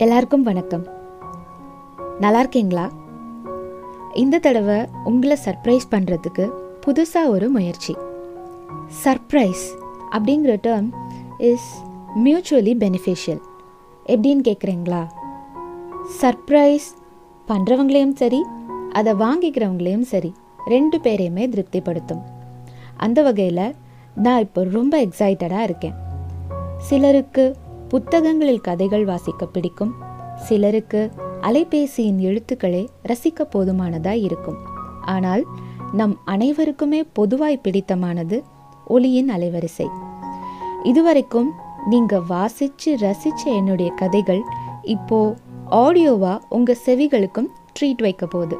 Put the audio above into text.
எல்லாருக்கும் வணக்கம். நல்லா இருக்கீங்களா இந்த தடவை உங்களை சர்ப்ரைஸ் பண்ணுறதுக்கு புதுசாக ஒரு முயற்சி. சர்ப்ரைஸ் அப்படிங்கிற டேர்ம் இஸ் மியூச்சுவலி பெனிஃபிஷியல் எப்படின்னு கேட்குறீங்களா சர்ப்ரைஸ் பண்ணுறவங்களையும் சரி அதை வாங்கிக்கிறவங்களையும் சரி ரெண்டு பேரையுமே திருப்திப்படுத்தும். அந்த வகையில் நான் இப்போ ரொம்ப எக்ஸைட்டடாக இருக்கேன். சிலருக்கு புத்தகங்களில் கதைகள் வாசிக்க பிடிக்கும். சிலருக்கு அலைபேசியின் எழுத்துக்களே ரசிக்க போதுமானதாய் இருக்கும். ஆனால் நம் அனைவருக்குமே பொதுவாய் பிடித்தமானது ஒளியின் அலைவரிசை. இதுவரைக்கும் நீங்க வாசிச்சு ரசிச்ச என்னுடைய கதைகள் இப்போ ஆடியோவா உங்க செவிகளுக்கும் ட்ரீட் வைக்க போகுது.